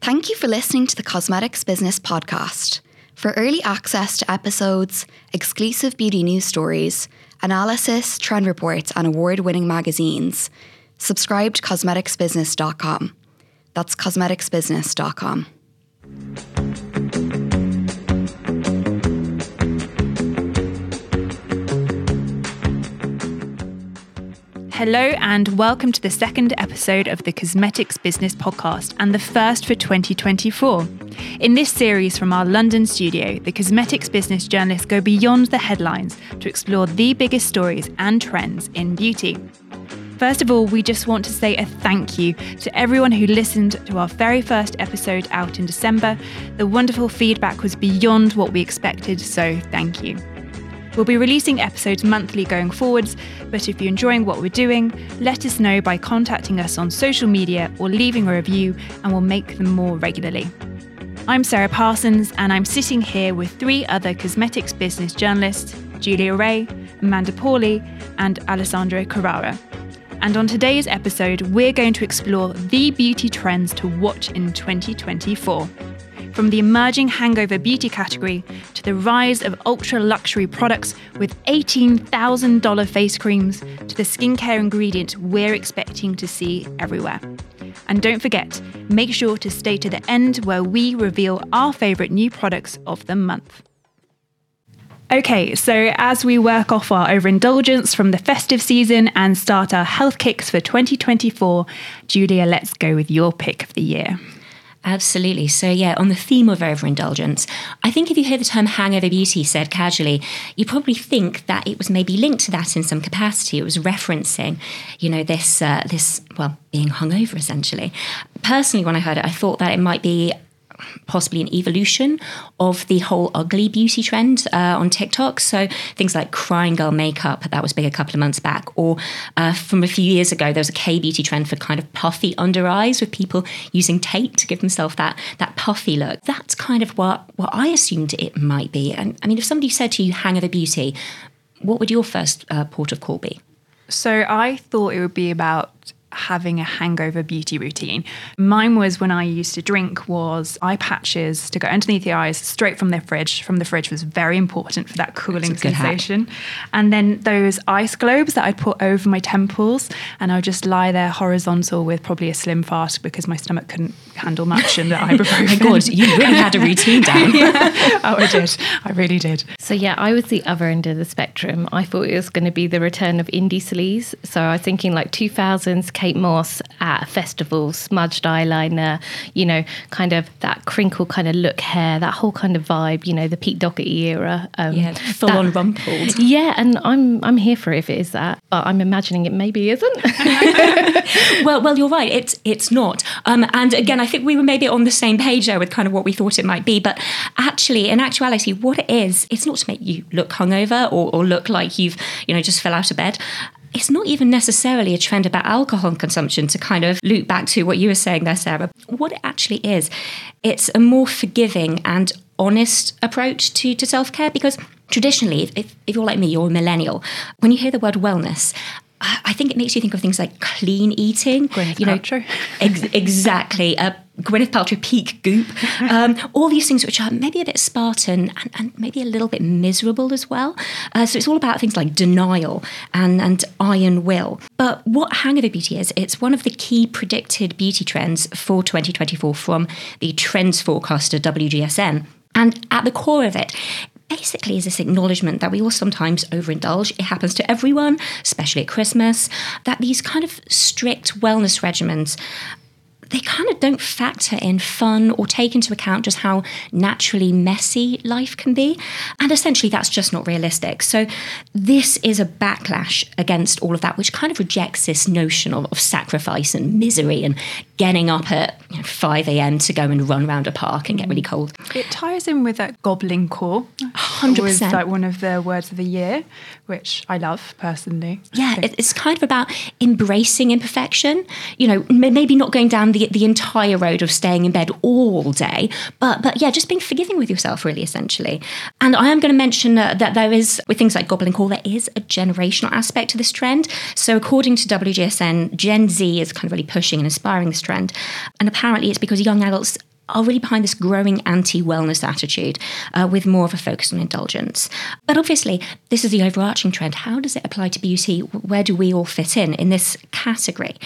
Thank you for listening to the Cosmetics Business Podcast. For early access to episodes, exclusive beauty news stories, analysis, trend reports, and award winning magazines, subscribe to cosmeticsbusiness.com. That's cosmeticsbusiness.com. Hello, and welcome to the second episode of the Cosmetics Business Podcast and the first for 2024. In this series from our London studio, the cosmetics business journalists go beyond the headlines to explore the biggest stories and trends in beauty. First of all, we just want to say a thank you to everyone who listened to our very first episode out in December. The wonderful feedback was beyond what we expected, so thank you. We'll be releasing episodes monthly going forwards, but if you're enjoying what we're doing, let us know by contacting us on social media or leaving a review, and we'll make them more regularly. I'm Sarah Parsons, and I'm sitting here with three other cosmetics business journalists Julia Wray, Amanda Pauley, and Alessandro Carrara. And on today's episode, we're going to explore the beauty trends to watch in 2024 from the emerging hangover beauty category to the rise of ultra luxury products with $18,000 face creams to the skincare ingredients we're expecting to see everywhere. And don't forget, make sure to stay to the end where we reveal our favourite new products of the month. Okay, so as we work off our overindulgence from the festive season and start our health kicks for 2024, Julia, let's go with your pick of the year. Absolutely. So, yeah, on the theme of overindulgence, I think if you hear the term hangover beauty said casually, you probably think that it was maybe linked to that in some capacity. It was referencing, you know, this, uh, this well, being hungover essentially. Personally, when I heard it, I thought that it might be possibly an evolution of the whole ugly beauty trend uh, on TikTok. So things like crying girl makeup, that was big a couple of months back. Or uh, from a few years ago, there was a K beauty trend for kind of puffy under eyes with people using tape to give themselves that, that puffy look. That's kind of what, what I assumed it might be. And I mean, if somebody said to you, hangover beauty, what would your first uh, port of call be? So I thought it would be about having a hangover beauty routine. Mine was when I used to drink was eye patches to go underneath the eyes straight from the fridge. From the fridge was very important for that cooling sensation. And then those ice globes that I'd put over my temples and I would just lie there horizontal with probably a slim fast because my stomach couldn't handle much and the ibuprofen. my God, you really had a routine down. yeah. Oh, I did. I really did. So yeah, I was the other end of the spectrum. I thought it was going to be the return of indie sleaze. So I was thinking like 2000s Kate Moss at festivals, smudged eyeliner, you know, kind of that crinkle kind of look hair, that whole kind of vibe, you know, the Pete Doherty era. Um, yeah, full that, on rumpled. Yeah, and I'm I'm here for it if it is that, but I'm imagining it maybe isn't. well, well, you're right. It's it's not. Um, and again, I think we were maybe on the same page there with kind of what we thought it might be, but actually, in actuality, what it is, it's not to make you look hungover or, or look like you've you know just fell out of bed it's not even necessarily a trend about alcohol consumption to kind of loop back to what you were saying there, Sarah. What it actually is, it's a more forgiving and honest approach to, to self care because traditionally, if, if you're like me, you're a millennial, when you hear the word wellness, I think it makes you think of things like clean eating. Gwyneth you know, Paltrow. Ex- exactly. Uh, Gwyneth Paltrow peak goop. Um, all these things which are maybe a bit Spartan and, and maybe a little bit miserable as well. Uh, so it's all about things like denial and, and iron will. But what hangover beauty is, it's one of the key predicted beauty trends for 2024 from the trends forecaster WGSN. And at the core of it basically is this acknowledgement that we all sometimes overindulge. It happens to everyone, especially at Christmas, that these kind of strict wellness regimens they kind of don't factor in fun or take into account just how naturally messy life can be. And essentially, that's just not realistic. So, this is a backlash against all of that, which kind of rejects this notion of, of sacrifice and misery and getting up at you know, 5 a.m. to go and run around a park and get really mm. cold. It ties in with that goblin core. 100%. Was like one of the words of the year, which I love personally. Yeah, it's kind of about embracing imperfection. You know, maybe not going down the the, the entire road of staying in bed all day. But but yeah, just being forgiving with yourself, really, essentially. And I am going to mention uh, that there is, with things like Goblin Core, there is a generational aspect to this trend. So according to WGSN, Gen Z is kind of really pushing and inspiring this trend. And apparently it's because young adults are really behind this growing anti wellness attitude uh, with more of a focus on indulgence. But obviously, this is the overarching trend. How does it apply to beauty? Where do we all fit in in this category?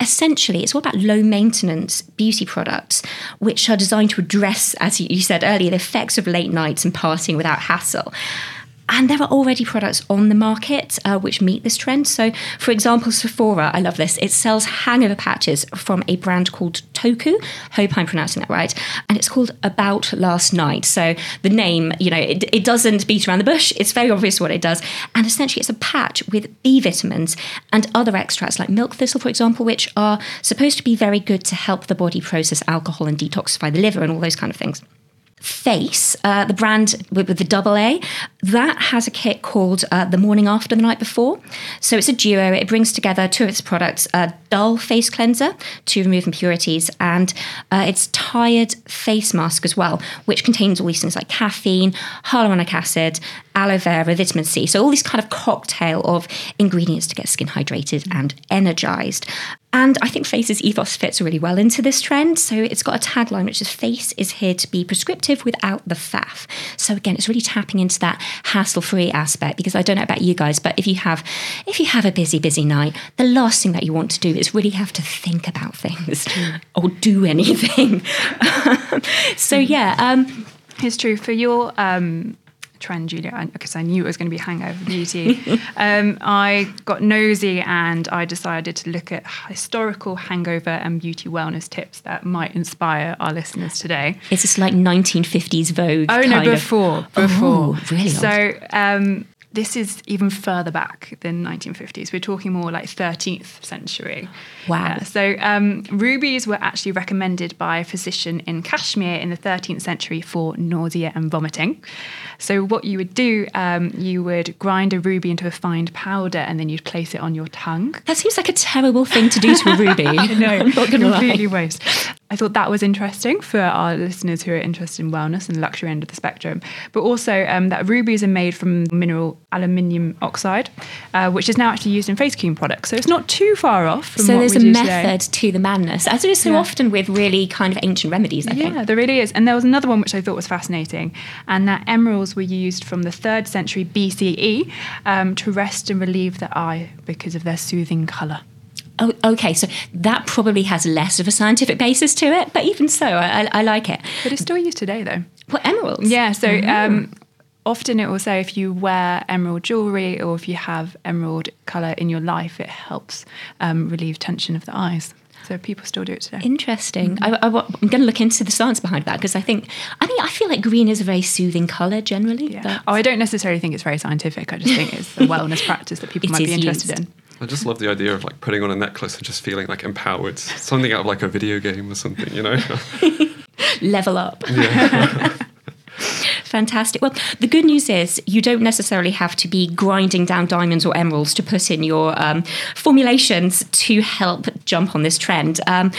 Essentially it's all about low maintenance beauty products which are designed to address as you said earlier the effects of late nights and partying without hassle and there are already products on the market uh, which meet this trend. So, for example, Sephora, I love this, it sells hangover patches from a brand called Toku. Hope I'm pronouncing that right. And it's called About Last Night. So, the name, you know, it, it doesn't beat around the bush. It's very obvious what it does. And essentially, it's a patch with B vitamins and other extracts like milk thistle, for example, which are supposed to be very good to help the body process alcohol and detoxify the liver and all those kind of things. Faace, uh, the brand with, with, the double A, that has a kit called uh, The Morning After the Night Before. So it's a duo. It brings together two of its products a dull face cleanser to remove impurities, and uh, its tired face mask as well, which contains all these things like caffeine, hyaluronic acid, aloe vera, vitamin C. So all these kind of cocktail of ingredients to get skin hydrated and energized. And I think Faace's ethos fits really well into this trend. So it's got a tagline which is Faace is here to be prescriptive without the faff. So again, it's really tapping into that hassle-free aspect because I don't know about you guys, but if you have if you have a busy, busy night, the last thing that you want to do is really have to think about things or do anything. so yeah. Um, it's true for your um, trend, Julia, because I knew it was going to be hangover beauty. um, I got nosy and I decided to look at historical hangover and beauty wellness tips that might inspire our listeners today. Is this like 1950s Vogue? Oh no, before, of, before. Oh, really? So um, this is even further back than 1950s. We're talking more like 13th century. Wow. so um, rubies were actually recommended by a physician in Kashmir in the 13th century for nausea and vomiting. So what you would do, um, you would grind a ruby into a fine powder and then you'd place it on your tongue. That seems like a terrible thing to do to a ruby. no, I'm not going to completely waste. I thought that was interesting for our listeners who are interested in wellness and the luxury end of the spectrum. But also um, that rubies are made from mineral aluminium oxide, uh, which is now actually used in face cream products. So it's not too far off. From so there's a method today. to the madness, as there is so yeah. often with really kind of ancient remedies. I yeah, think. there really is. And there was another one which I thought was fascinating, and that emeralds were used from the third century BCE um, to rest and relieve the eye because of their soothing colour. Oh, okay, so that probably has less of a scientific basis to it, but even so, I, I, I like it. But it's still used today, though. Well, emeralds? Yeah, so mm-hmm. um, often it will say if you wear emerald jewelry or if you have emerald color in your life, it helps um, relieve tension of the eyes. So people still do it today. Interesting. Mm-hmm. I, am going to look into the science behind that because I think I mean I feel like green is a very soothing color generally. Yeah. Oh, I don't necessarily think it's very scientific. I just think it's a wellness practice that people might be interested used. in. I just love the idea of like putting on a necklace and just feeling like empowered. Something out of like a video game or something, you know? Level up. Yeah. Fantastic. Well, the good news is you don't necessarily have to be grinding down diamonds or emeralds to put in your um, formulations to help jump on this trend. Um,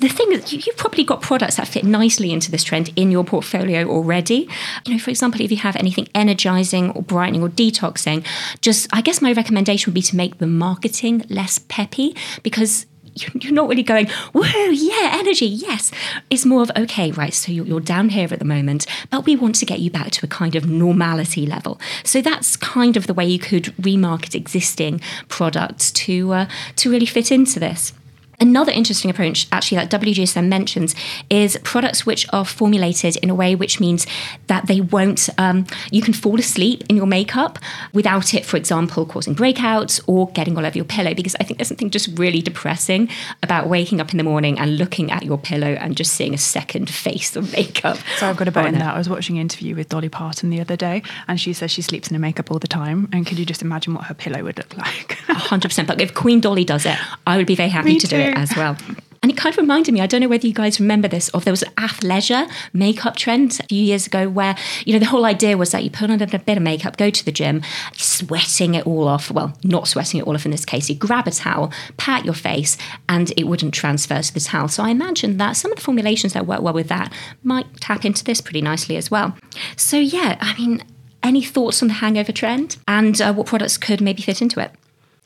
the thing is, you've probably got products that fit nicely into this trend in your portfolio already. You know, for example, if you have anything energizing or brightening or detoxing, just I guess my recommendation would be to make the marketing less peppy because you're not really going, whoa, yeah, energy, yes. It's more of, okay, right, so you're down here at the moment, but we want to get you back to a kind of normality level. So that's kind of the way you could remarket existing products to, uh, to really fit into this. Another interesting approach, actually, that WGSN mentions, is products which are formulated in a way which means that they won't, um, you can fall asleep in your makeup without it, for example, causing breakouts or getting all over your pillow. Because I think there's something just really depressing about waking up in the morning and looking at your pillow and just seeing a second face of makeup. So I've got a bit in that. I was watching an interview with Dolly Parton the other day, and she says she sleeps in her makeup all the time. And could you just imagine what her pillow would look like? 100%. But if Queen Dolly does it, I would be very happy Me to too. do it as well. And it kind of reminded me, I don't know whether you guys remember this, of there was an athleisure makeup trend a few years ago where, you know, the whole idea was that you put on a bit of makeup, go to the gym, sweating it all off. Well, not sweating it all off in this case. You grab a towel, pat your face, and it wouldn't transfer to the towel. So I imagine that some of the formulations that work well with that might tap into this pretty nicely as well. So, yeah, I mean, any thoughts on the hangover trend and uh, what products could maybe fit into it?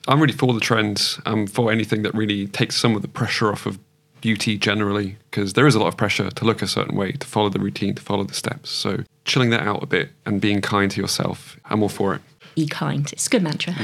I'm really for the trend um, for anything that really takes some of the pressure off of beauty generally, because there is a lot of pressure to look a certain way, to follow the routine, to follow the steps. So chilling that out a bit and being kind to yourself, I'm all for it. Be kind. It's a good mantra.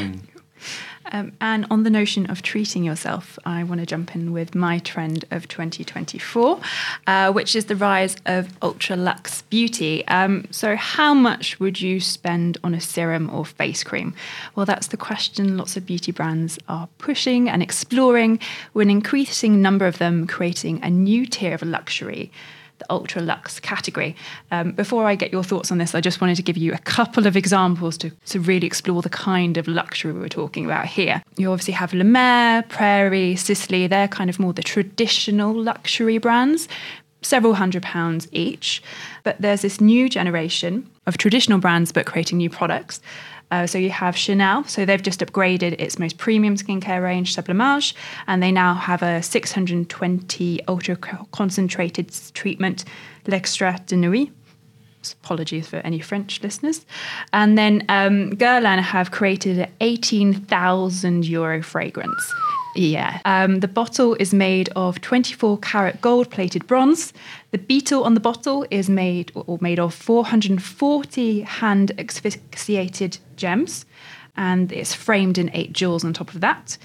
Um, and on the notion of treating yourself, I want to jump in with my trend of 2024, uh, which is the rise of ultra luxe beauty. Um, so, how much would you spend on a serum or face cream? Well, that's the question lots of beauty brands are pushing and exploring, with an increasing number of them creating a new tier of luxury the ultra luxe category. Um, before I get your thoughts on this, I just wanted to give you a couple of examples to, to really explore the kind of luxury we're talking about here. You obviously have Mer, Prairie, Sisley, they're kind of more the traditional luxury brands. Several hundred pounds each. But there's this new generation of traditional brands but creating new products. Uh, so you have Chanel. So they've just upgraded its most premium skincare range, Sublimage, and they now have a 620 ultra concentrated treatment, L'Extrait de Nuit. Apologies for any French listeners. And then um, Guerlain have created an 18,000 euro fragrance. Yeah. Um, the bottle is made of 24 karat gold plated bronze. The beetle on the bottle is made or made of 440 hand asphyxiated gems, and it's framed in eight jewels on top of that.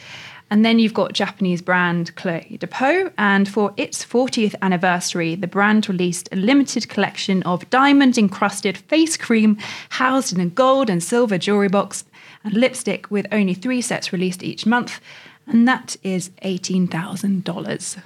And then you've got Japanese brand Clé de Peau, and for its 40th anniversary, the brand released a limited collection of diamond encrusted face cream housed in a gold and silver jewelry box and lipstick with only three sets released each month and that is $18,000.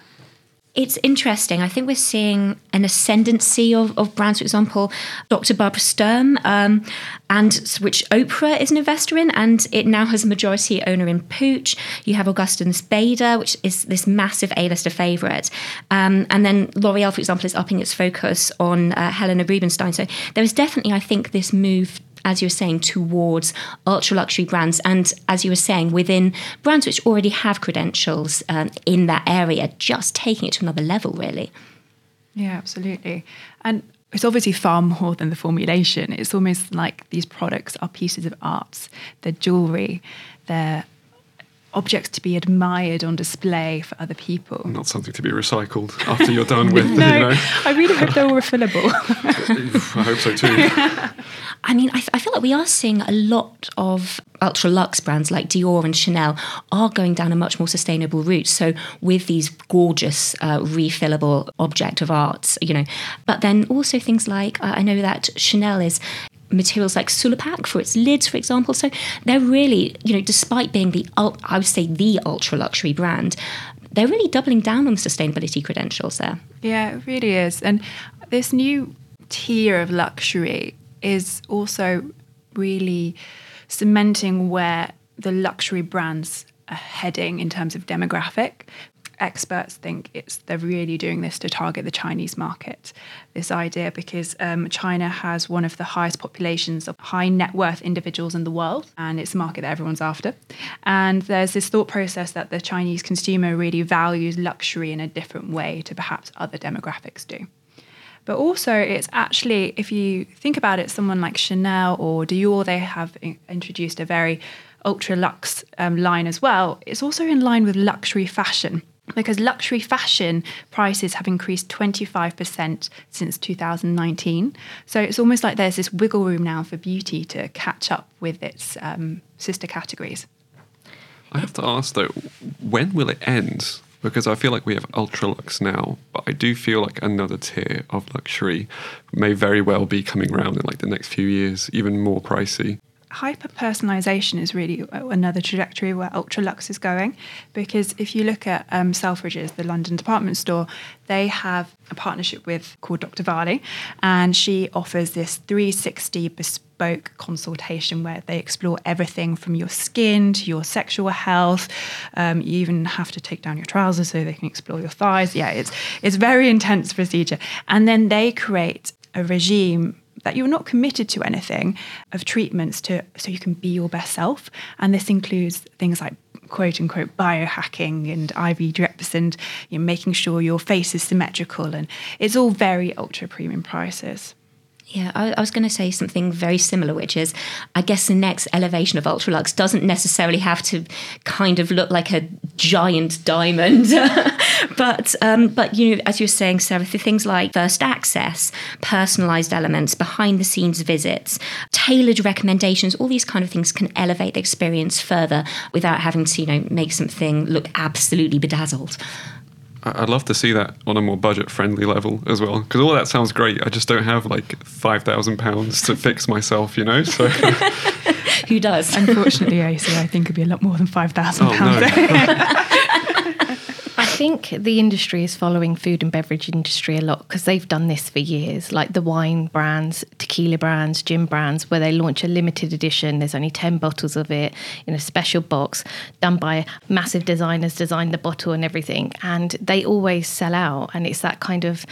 It's interesting. I think we're seeing an ascendancy of, of brands, for example, Dr. Barbara Sturm, um, and which Oprah is an investor in, and it now has a majority owner in Puig. You have Augustinus Bader, which is this massive A-lister favourite, um, and then L'Oreal, for example, is upping its focus on uh, Helena Rubinstein. So there is definitely, I think, this move as you were saying, towards ultra luxury brands. And as you were saying, within brands which already have credentials um, in that area, just taking it to another level, really. Yeah, absolutely. And it's obviously far more than the formulation. It's almost like these products are pieces of art, they're jewelry, they're objects to be admired on display for other people. Not something to be recycled after you're done with. no, you know. I really hope they're all refillable. I hope so too. I mean, I, f- I feel like we are seeing a lot of ultra luxe brands like Dior and Chanel are going down a much more sustainable route. So with these gorgeous uh, refillable object of art, you know, but then also things like uh, I know that Chanel is materials like Sulapac for its lids, for example. So they're really, you know, despite being the, I would say, the ultra luxury brand, they're really doubling down on sustainability credentials there. Yeah, it really is. And this new tier of luxury is also really cementing where the luxury brands are heading in terms of demographic experts think it's they're really doing this to target the Chinese market. This idea because um, China has one of the highest populations of high net worth individuals in the world, and it's a market that everyone's after. And there's this thought process that the Chinese consumer really values luxury in a different way to perhaps other demographics do. But also, it's actually, if you think about it, someone like Chanel or Dior, they have introduced a very ultra luxe um, line as well. It's also in line with luxury fashion because luxury fashion prices have increased 25% since 2019. So it's almost like there's this wiggle room now for beauty to catch up with its um, sister categories. I have to ask though, when will it end? Because I feel like we have ultra lux now, but I do feel like another tier of luxury may very well be coming around in like the next few years, even more pricey hyper personalization is really another trajectory where ultra luxe is going because if you look at um, Selfridges, the London department store, they have a partnership with called Dr. Varley, and she offers this 360 bespoke consultation where they explore everything from your skin to your sexual health. Um, you even have to take down your trousers so they can explore your thighs. Yeah, it's it's very intense procedure, and then they create a regime that you're not committed to anything of treatments to so you can be your best self and this includes things like quote unquote biohacking and IV drips and you know, making sure your face is symmetrical and it's all very ultra premium prices. Yeah, I, I was going to say something very similar, which is I guess the next elevation of Ultralux doesn't necessarily have to kind of look like a giant diamond. but, um, but, you know, as you're saying, Sarah, things like first access, personalized elements, behind the scenes visits, tailored recommendations, all these kind of things can elevate the experience further without having to, you know, make something look absolutely bedazzled. I- I'd love to see that on a more budget-friendly level as well, because all that sounds great. I just don't have like five thousand pounds to fix myself, you know. So, Who does? Unfortunately, AC, I think it'd be a lot more than five thousand oh pounds. no, I think the industry is following food and beverage industry a lot because they've done this for years, like the wine brands, tequila brands, gin brands, where they launch a limited edition. There's only 10 bottles of it in a special box done by massive designers, designed the bottle and everything. And they always sell out. And it's that kind of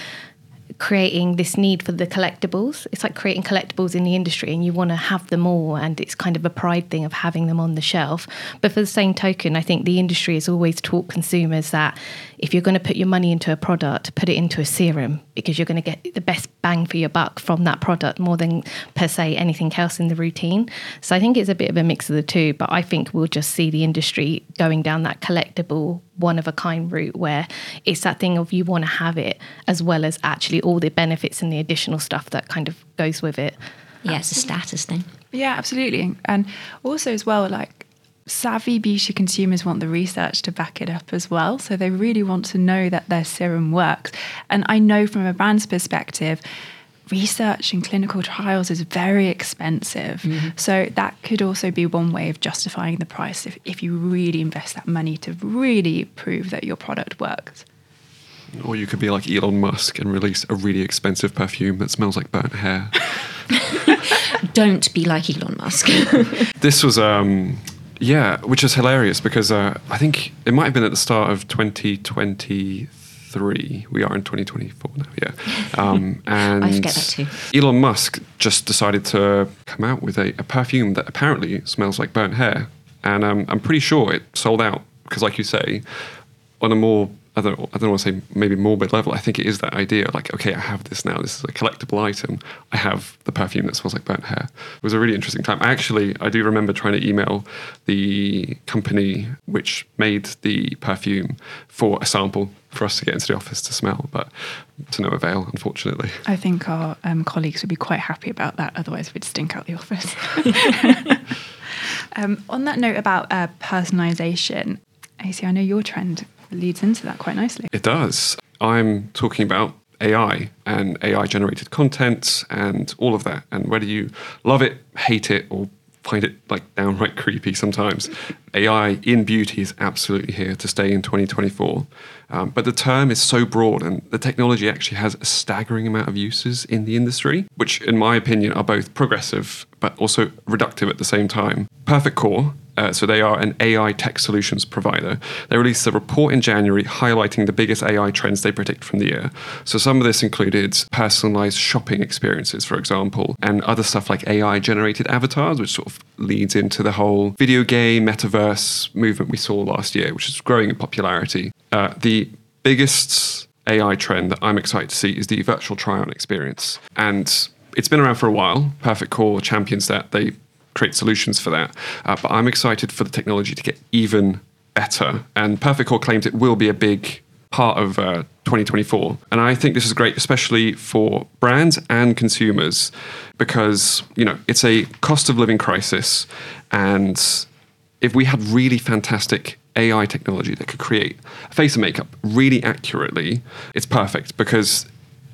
creating this need for the collectibles. It's like creating collectibles in the industry, and you want to have them all, and it's kind of a pride thing of having them on the shelf. But for the same token, I think the industry has always taught consumers that if you're going to put your money into a product, put it into a serum because you're going to get the best bang for your buck from that product more than per se anything else in the routine. So I think it's a bit of a mix of the two, but I think we'll just see the industry going down that collectible one of a kind route where it's that thing of you want to have it as well as actually all the benefits and the additional stuff that kind of goes with it. Yeah, it's a status thing. Yeah, absolutely. And also, as well, like savvy beauty consumers want the research to back it up as well. So they really want to know that their serum works. And I know from a brand's perspective, research and clinical trials is very expensive. So that could also be one way of justifying the price if, if you really invest that money to really prove that your product works. or you could be like Elon Musk and release a really expensive perfume that smells like burnt hair. Don't be like Elon Musk. this was um yeah which is hilarious because uh, i think it might have been at the start of 2023 we are in 2024 now yeah. Um, and I forget that too. elon musk just decided to come out with a, a perfume that apparently smells like burnt hair. And um, i'm pretty sure it sold out because like you say on a more I don't, I don't want to say maybe morbid level. I think it is that idea like, okay, I have this now. This is a collectible item. I have the perfume that smells like burnt hair. It was a really interesting time. Actually, I do remember trying to email the company which made the perfume for a sample for us to get into the office to smell, but to no avail, unfortunately. I think our um, colleagues would be quite happy about that. Otherwise, we'd stink out the office. um, on that note about uh, personalization, AC, I know your trend leads into that quite nicely. It does. I'm talking about AI and AI generated content and all of that. And whether you love it, hate it, or find it like downright creepy sometimes, AI in beauty is absolutely here to stay in 2024. Um, but the term is so broad, and the technology actually has a staggering amount of uses in the industry, which, in my opinion, are both progressive but also reductive at the same time. Perfect Corp uh, so they are an AI tech solutions provider. They released a report in January highlighting the biggest AI trends they predict from the year. So some of this included personalized shopping experiences, for example, and other stuff like AI generated avatars, which sort of leads into the whole video game metaverse movement we saw last year, which is growing in popularity. Uh, the biggest AI trend that I'm excited to see is the virtual try-on experience, and it's been around for a while. Perfect Corp champions that. They create solutions for that. Uh, but I'm excited for the technology to get even better. And Perfect Corp claims it will be a big part of uh, 2024. And I think this is great, especially for brands and consumers, because you know it's a cost of living crisis, and if we had really fantastic AI technology that could create a face and makeup really accurately, it's perfect because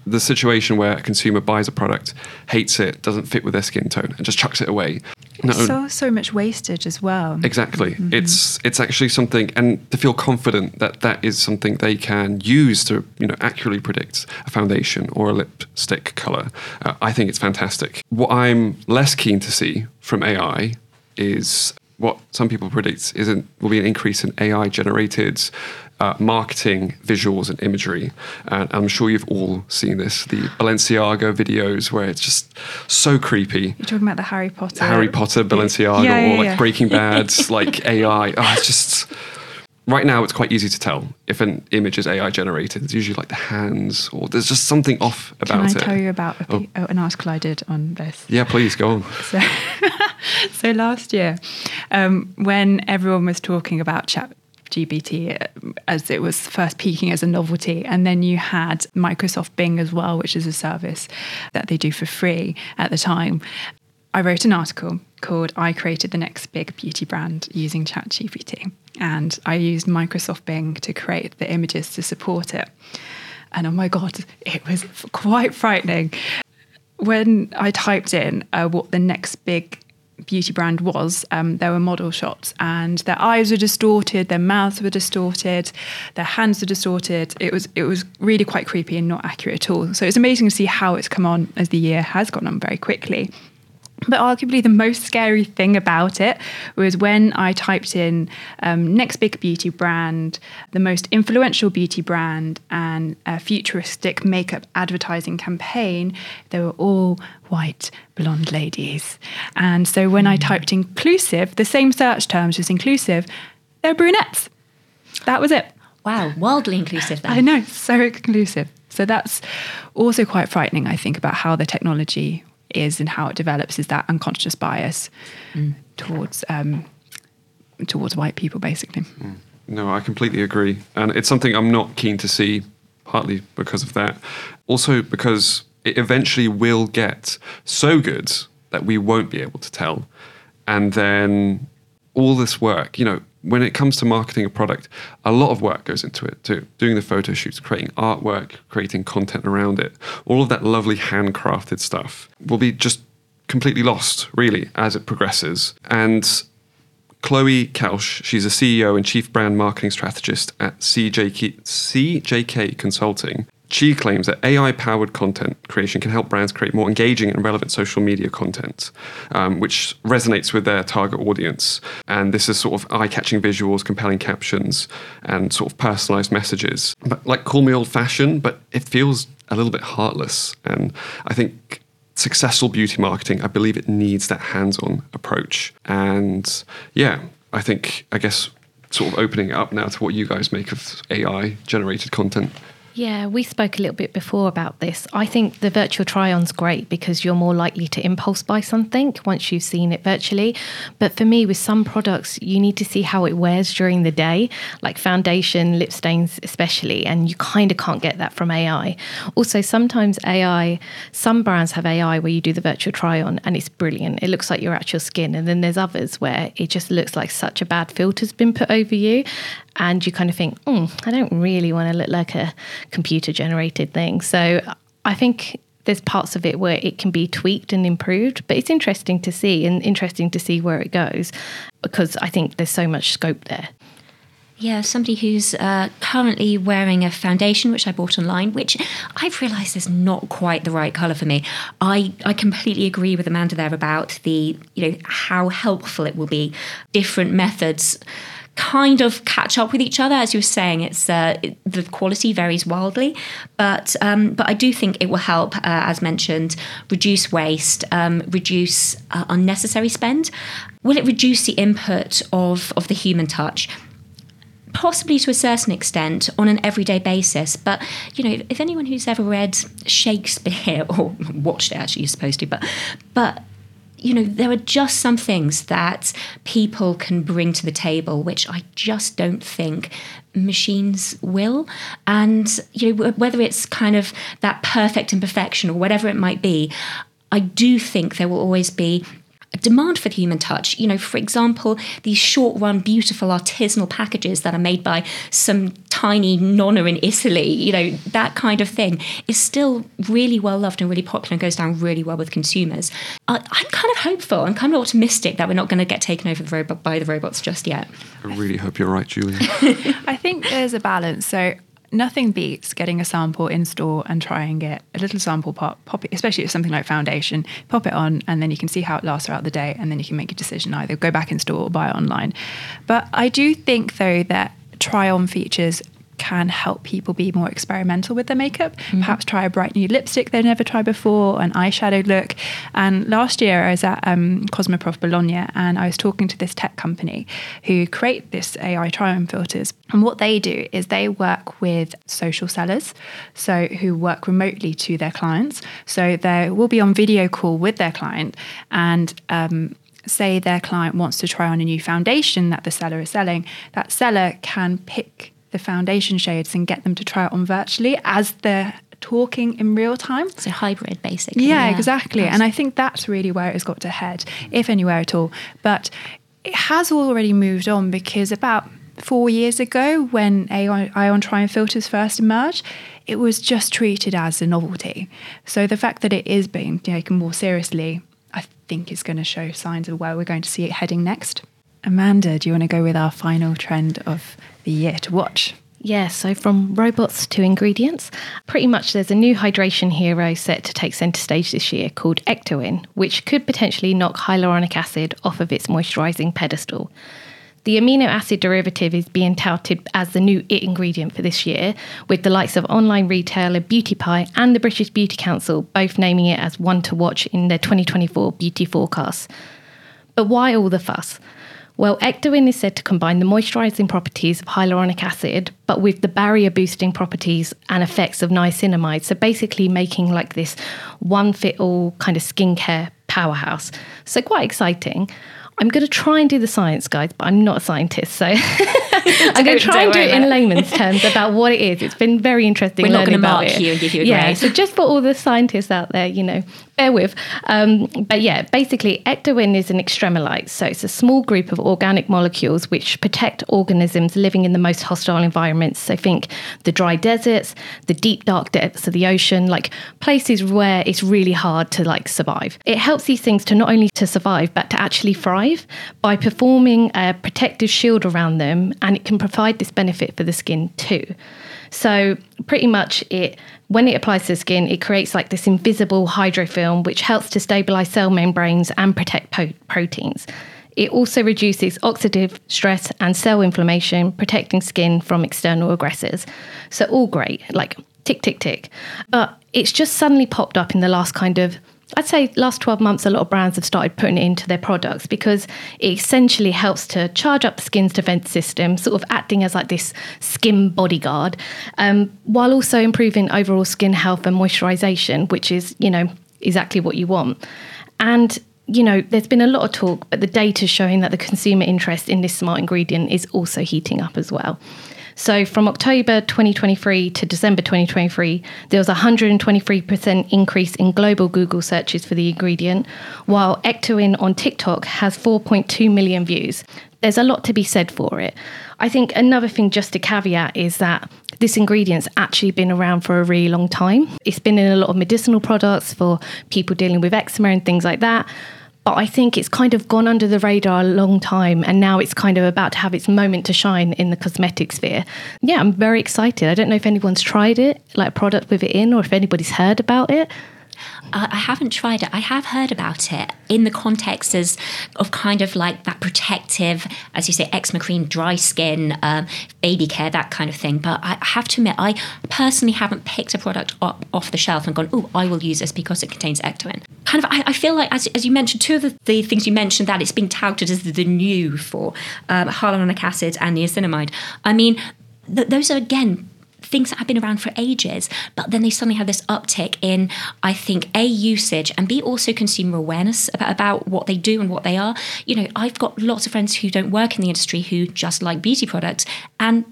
the situation where a consumer buys a product, hates it, doesn't fit with their skin tone, and just chucks it away. No, So so much wastage as well. Exactly. It's it's actually something, and to feel confident that that is something they can use to you know accurately predict a foundation or a lipstick color. Uh, I think it's fantastic. What I'm less keen to see from AI is what some people predict is an, will be an increase in AI generated uh, marketing visuals and imagery. And I'm sure you've all seen this the Balenciaga videos where it's just so creepy. You're talking about the Harry Potter. Harry Potter, Balenciaga, Yeah, yeah, or like yeah. Breaking Bad's like AI. Oh, it's just right now it's quite easy to tell if an image is AI generated. It's usually like the hands or there's just something off about it. Can I it. tell you about a, Oh. oh, an article I did on this? Yeah, please go on. So, so last year, um, when everyone was talking about Chat GPT uh, as it was first peaking as a novelty, and then you had Microsoft Bing as well, which is a service that they do for free at the time. I wrote an article called "I created the next big beauty brand using ChatGPT," and I used Microsoft Bing to create the images to support it. And oh my god, it was quite frightening when I typed in uh, what the next big beauty brand was, um, there were model shots, and their eyes were distorted, their mouths were distorted, their hands were distorted. It was it was really quite creepy and not accurate at all. So it's amazing to see how it's come on as the year has gone on very quickly. But arguably, the most scary thing about it was when I typed in um, next big beauty brand, the most influential beauty brand, and a futuristic makeup advertising campaign. They were all white blonde ladies. And so when I typed inclusive, the same search terms as inclusive, they're brunettes. That was it. Wow, wildly inclusive then. I know, so inclusive. So that's also quite frightening, I think, about how the technology is and how it develops is that unconscious bias towards um, towards white people, basically. No, I completely agree. And it's something I'm not keen to see, partly because of that. Also, because it eventually will get so good that we won't be able to tell. And then all this work, you know, when it comes to marketing a product, a lot of work goes into it too. Doing the photo shoots, creating artwork, creating content around it. All of that lovely handcrafted stuff will be just completely lost, really, as it progresses. And Chloe Kelsch, she's a CEO and Chief Brand Marketing Strategist at CJK, CJK Consulting. She claims that AI powered content creation can help brands create more engaging and relevant social media content, um, which resonates with their target audience. And this is sort of eye catching visuals, compelling captions, and sort of personalized messages. But like, call me old fashioned, but it feels a little bit heartless. And I think successful beauty marketing, I believe it needs that hands on approach. And yeah, I think, I guess, sort of opening it up now to what you guys make of AI generated content. Yeah, we spoke a little bit before about this. I think the virtual try on's great because you're more likely to impulse buy something once you've seen it virtually. But for me, with some products, you need to see how it wears during the day, like foundation, lip stains, especially, and you kind of can't get that from AI. Also, sometimes AI, some brands have AI where you do the virtual try on and it's brilliant. It looks like your skin. And then there's others where it just looks like such a bad filter's been put over you and you kind of think, mm, I don't really want to look like a computer generated thing. So I think there's parts of it where it can be tweaked and improved, but it's interesting to see and interesting to see where it goes because I think there's so much scope there. Yeah, somebody who's uh, currently wearing a foundation, which I bought online, which I've realised is not quite the right colour for me. I, I completely agree with Amanda there about the, you know, how helpful it will be. Different methods kind of catch up with each other, as you were saying. It's uh, the quality varies wildly, but um, but I do think it will help, uh, as mentioned, reduce waste, um, reduce uh, unnecessary spend. Will it reduce the input of of the human touch? possibly to a certain extent on an everyday basis. But you know, if anyone who's ever read Shakespeare or watched it, actually, you're supposed to, but but you know, there are just some things that people can bring to the table, which I just don't think machines will. And you know, whether it's kind of that perfect imperfection or whatever it might be, I do think there will always be a demand for the human touch. You know, for example, these short run, beautiful artisanal packages that are made by some tiny nonna in Italy, you know, that kind of thing is still really well loved and really popular and goes down really well with consumers. I, I'm kind of hopeful. I'm kind of optimistic that we're not going to get taken over the robot by the robots just yet. I really hope you're right, Julia. I think there's a balance. So nothing beats getting a sample in store and trying it, a little sample pop, pop it, especially if something like foundation, pop it on, and then you can see how it lasts throughout the day, and then you can make a decision either go back in store or buy online. But I do think, though, that try on features can help people be more experimental with their makeup. Perhaps try a bright new lipstick they've never tried before, an eyeshadow look. And last year I was at um, Cosmoprof Bologna and I was talking to this tech company who create this AI try-on filters. And what they do is they work with social sellers, so who work remotely to their clients. So they will be on video call with their client and um, say their client wants to try on a new foundation that the seller is selling, that seller can pick the foundation shades and get them to try it on virtually as they're talking in real time. So hybrid, basically. Yeah, exactly. And I think that's really where it's got to head, if anywhere at all. But it has already moved on because about four years ago, when ion, ion try-on filters first emerged, it was just treated as a novelty. So the fact that it is being taken more seriously, I think is going to show signs of where we're going to see it heading next. Amanda, do you want to go with our final trend of the year to watch? Yeah, so from robots to ingredients, pretty much there's a new hydration hero set to take centre stage this year called Ectoin, which could potentially knock hyaluronic acid off of its moisturising pedestal. The amino acid derivative is being touted as the new it ingredient for this year, with the likes of online retailer Beauty Pie and the British Beauty Council both naming it as one to watch in their 2024 beauty forecasts. But why all the fuss? Well, Ectoin is said to combine the moisturising properties of hyaluronic acid, but with the barrier boosting properties and effects of niacinamide. So basically, making like this one fit all kind of skincare powerhouse. So, quite exciting. I'm going to try and do the science, guys, but I'm not a scientist. So I'm going to try and do it in layman's terms about what it is. It's been very interesting. We're not learning going to about mark it. you and give you a yeah, grade. so just for all the scientists out there, you know, bear with. Um, but yeah, basically, ectoin is an extremolyte. So it's a small group of organic molecules which protect organisms living in the most hostile environments. So think the dry deserts, the deep dark depths of the ocean, like places where it's really hard to like survive. It helps these things to not only to survive but to actually thrive by performing a protective shield around them, and it can provide this benefit for the skin too. So pretty much it when it applies to the skin, it creates like this invisible hydrofilm which helps to stabilize cell membranes and protect po- proteins. It also reduces oxidative stress and cell inflammation, protecting skin from external aggressors. So all great, like tick tick tick. But it's just suddenly popped up in the last kind of I'd say last 12 months, a lot of brands have started putting it into their products because it essentially helps to charge up the skin's defense system, sort of acting as like this skin bodyguard, um, while also improving overall skin health and moisturization, which is, you know, exactly what you want. And you know, there's been a lot of talk, but the data showing that the consumer interest in this smart ingredient is also heating up as well. So from October 2023 to December 2023, there was a 123% increase in global Google searches for the ingredient, while Ectoin on TikTok has 4.2 million views. There's a lot to be said for it. I think another thing just to caveat is that this ingredient's actually been around for a really long time. It's been in a lot of medicinal products for people dealing with eczema and things like that but I think it's kind of gone under the radar a long time, and now it's kind of about to have its moment to shine in the cosmetic sphere. Yeah, I'm very excited. I don't know if anyone's tried it, like a product with it in, or if anybody's heard about it. Uh, I haven't tried it. I have heard about it in the context as of kind of like that protective, as you say, eczema cream, dry skin, um, baby care, that kind of thing. But I have to admit, I personally haven't picked a product up off the shelf and gone, oh, I will use this because it contains ectoin. Kind of, I, I feel like, as, as you mentioned, two of the, the things you mentioned that it's being touted as the new for um, hyaluronic acid and niacinamide. I mean, th- those are again things that have been around for ages, but then they suddenly have this uptick in, I think, A, usage and B, also consumer awareness about, about what they do and what they are. You know, I've got lots of friends who don't work in the industry who just like beauty products and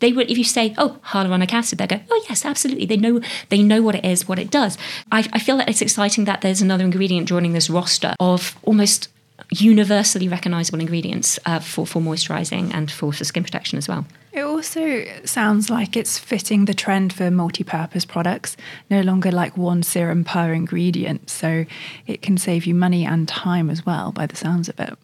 they would if you say oh hyaluronic acid they go oh yes absolutely. They know they know what it is what it does. I, I feel that it's exciting that there's another ingredient joining this roster of almost universally recognizable ingredients uh, for, for moisturizing and for, for skin protection as well also sounds like it's fitting the trend for multi purpose products, no longer like one serum per ingredient. So it can save you money and time as well, by the sounds of it.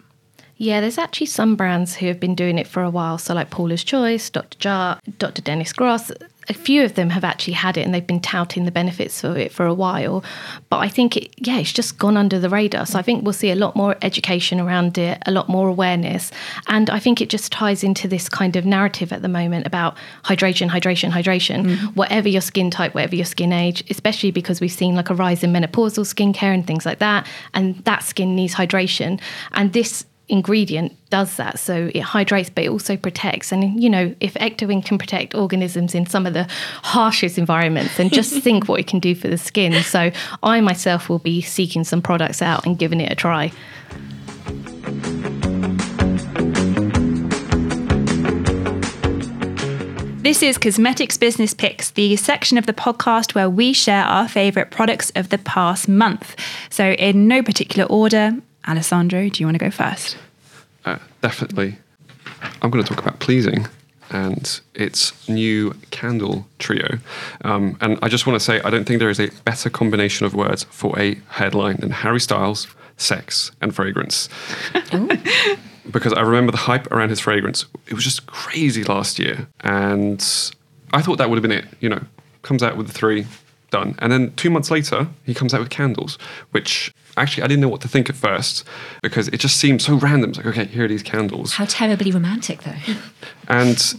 Yeah, there's actually some brands who have been doing it for a while. So, like Paula's Choice, Dr. Jart, Dr. Dennis Gross, a few of them have actually had it and they've been touting the benefits of it for a while. But I think, it, yeah, it's just gone under the radar. So, I think we'll see a lot more education around it, a lot more awareness. And I think it just ties into this kind of narrative at the moment about hydration, hydration, hydration, mm. whatever your skin type, whatever your skin age, especially because we've seen like a rise in menopausal skincare and things like that. And that skin needs hydration. And this ingredient does that. So it hydrates, but it also protects. And, you know, if Ectoin can protect organisms in some of the harshest environments, then just think what it can do for the skin. So I myself will be seeking some products out and giving it a try. This is Cosmetics Business Picks, the section of the podcast where we share our favourite products of the past month. So, in no particular order, Alessandro, do you want to go first? Uh, definitely. I'm going to talk about pleasing and its new candle trio. Um, and I just want to say, I don't think there is a better combination of words for a headline than Harry Styles, sex, and fragrance. because I remember the hype around his fragrance. It was just crazy last year. And I thought that would have been it. You know, comes out with the three, done. And then two months later, he comes out with candles, which actually I didn't know what to think at first because it just seemed so random. It's like, okay, here are these candles. How terribly romantic, though. and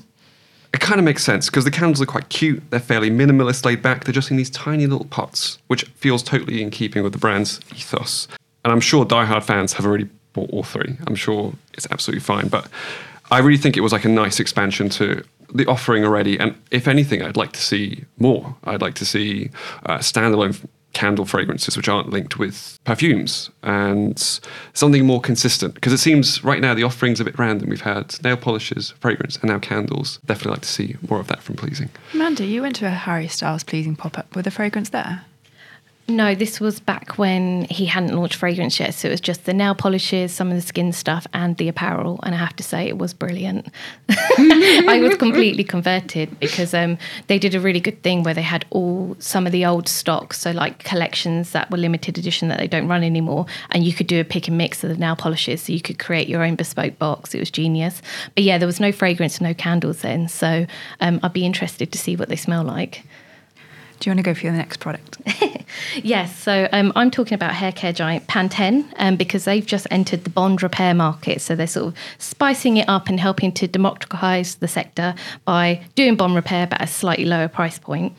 it kind of makes sense because the candles are quite cute. They're fairly minimalist, laid back. They're just in these tiny little pots, which feels totally in keeping with the brand's ethos. And I'm sure diehard fans have already bought all three. I'm sure it's absolutely fine. But I really think it was like a nice expansion to the offering already. And if anything, I'd like to see more. I'd like to see uh, standalone candle fragrances which aren't linked with perfumes. And something more consistent because it seems right now the offering's a bit random. We've had nail polishes fragrance and now candles. Definitely like to see more of that from pleasing. Amanda you went to a harry styles pleasing pop-up. With a fragrance there no, this was back when he hadn't launched fragrance yet. So it was just the nail polishes, some of the skin stuff, and the apparel. And I have to say, it was brilliant. I was completely converted because um, they did a really good thing where they had all some of the old stock, so like collections that were limited edition that they don't run anymore, and you could do a pick and mix of the nail polishes, so you could create your own bespoke box. It was genius. But yeah, there was no fragrance, no candles then. So um, I'd be interested to see what they smell like. Do you want to go for the next product? yes. So um, I'm talking about hair care giant Pantene um, because they've just entered the bond repair market. So they're sort of spicing it up and helping to democratize the sector by doing bond repair but at a slightly lower price point.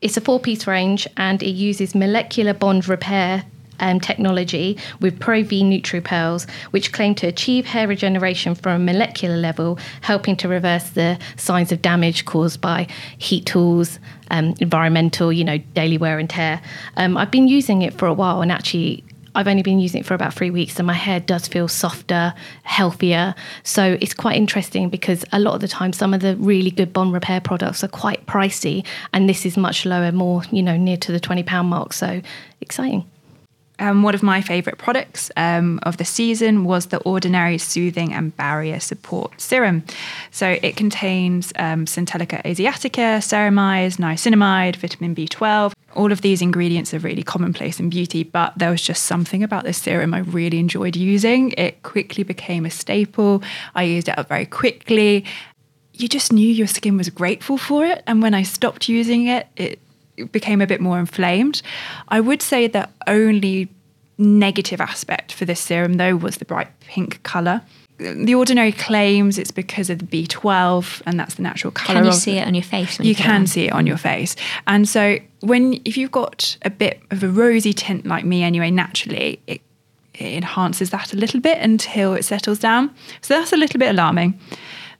It's a four piece range and it uses molecular bond repair um, technology with Pro-V NutriPearls, which claim to achieve hair regeneration from a molecular level, helping to reverse the signs of damage caused by heat tools, um, environmental, you know, daily wear and tear. Um, I've been using it for a while, and actually, I've only been using it for about three weeks, and my hair does feel softer, healthier. So it's quite interesting because a lot of the time, some of the really good bond repair products are quite pricey, and this is much lower, more you know, near to the twenty pound mark. So exciting. Um, one of my favourite products um, of the season was the Ordinary Soothing and Barrier Support Serum. So it contains um, Centella asiatica, ceramide, niacinamide, vitamin B12. All of these ingredients are really commonplace in beauty, but there was just something about this serum I really enjoyed using. It quickly became a staple. I used it up very quickly. You just knew your skin was grateful for it. And when I stopped using it, it became a bit more inflamed. I would say the only negative aspect for this serum, though, was the bright pink colour. The ordinary claims it's because of the B12, and that's the natural colour. Can you see it on your face? You, you can see it on your face, and so when if you've got a bit of a rosy tint like me, anyway, naturally it, it enhances that a little bit until it settles down. So that's a little bit alarming.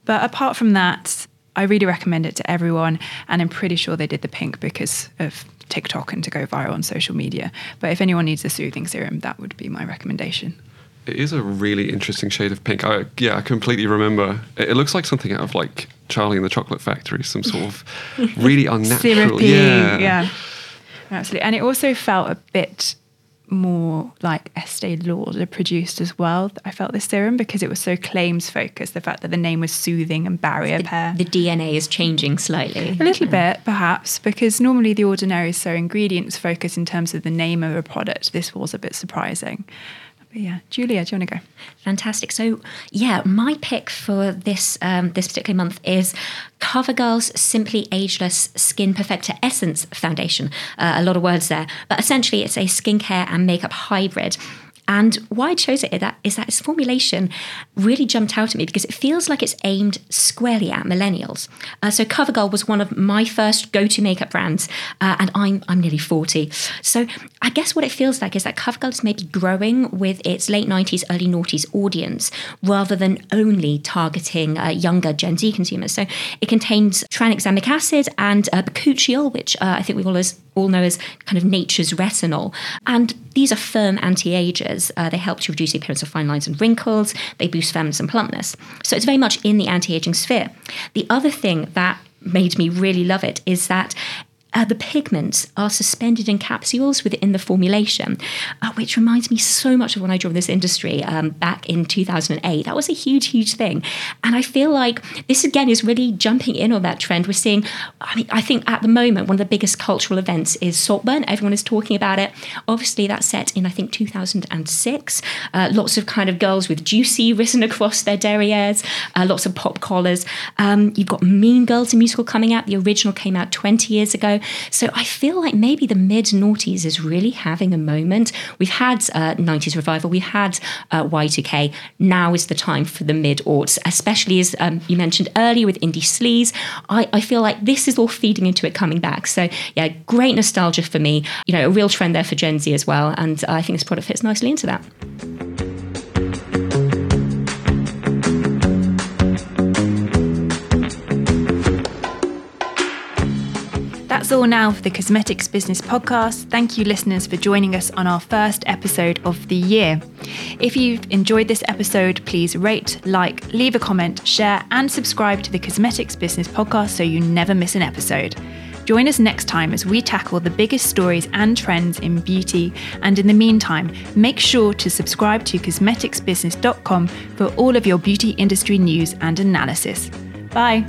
But apart from that, I really recommend it to everyone, and I'm pretty sure they did the pink because of TikTok and to go viral on social media. But if anyone needs a soothing serum, that would be my recommendation. It is a really interesting shade of pink. I, yeah, I completely remember. It, it looks like something out of like Charlie and the Chocolate Factory, some sort of really unnatural. Syrupy, yeah. yeah. Absolutely. And it also felt a bit more like Estee Lauder produced as well. I felt this serum because it was so claims focused. The fact that the name was soothing and barrier the, pair. The DNA is changing slightly. A little bit, perhaps, because normally the ordinary is so ingredients focused in terms of the name of a product. This was a bit surprising. But yeah, Julia, do you want to go? Fantastic. So, yeah, my pick for this um, this particular month is CoverGirl's Simply Ageless Skin Perfector Essence Foundation. Uh, a lot of words there, but essentially, it's a skincare and makeup hybrid. And why I chose it is that, its formulation really jumped out at me because it feels like it's aimed squarely at millennials. Uh, so CoverGirl was one of my first go-to makeup brands, uh, and I'm I'm nearly forty. So I guess what it feels like is that CoverGirl is maybe growing with its late '90s, early noughties audience rather than only targeting uh, younger Gen Z consumers. So it contains tranexamic acid and uh, bakuchiol, which uh, I think we all as all know as kind of nature's retinol. And these are firm anti agers. Uh, they help to reduce the appearance of fine lines and wrinkles, they boost firmness and plumpness. So it's very much in the anti aging sphere. The other thing that made me really love it is that uh, the pigments are suspended in capsules within the formulation, uh, which reminds me so much of when I joined this industry um, back in 2008. That was a huge, huge thing. And I feel like this again is really jumping in on that trend. We're seeing, I mean, I think at the moment, one of the biggest cultural events is Saltburn. Everyone is talking about it. Obviously, that's set in, I think, 2006. Uh, lots of kind of girls with juicy written across their derrieres, uh, lots of pop collars. Um, you've got Mean Girls, a musical coming out. The original came out 20 years ago. So I feel like maybe the mid noughties is really having a moment. We've had uh, 90s revival, we've had uh, Y2K. Now is the time for the mid aughts, especially as um, you mentioned earlier with indie sleaze. I, I feel like this is all feeding into it coming back. So yeah, great nostalgia for me. You know, a real trend there for Gen Z as well. And I think this product fits nicely into that. That's all now for the Cosmetics Business Podcast. Thank you, listeners, for joining us on our first episode of the year. If you've enjoyed this episode, please rate, like, leave a comment, share, and subscribe to the Cosmetics Business Podcast so you never miss an episode. Join us next time as we tackle the biggest stories and trends in beauty. And in the meantime, make sure to subscribe to cosmeticsbusiness.com for all of your beauty industry news and analysis. Bye.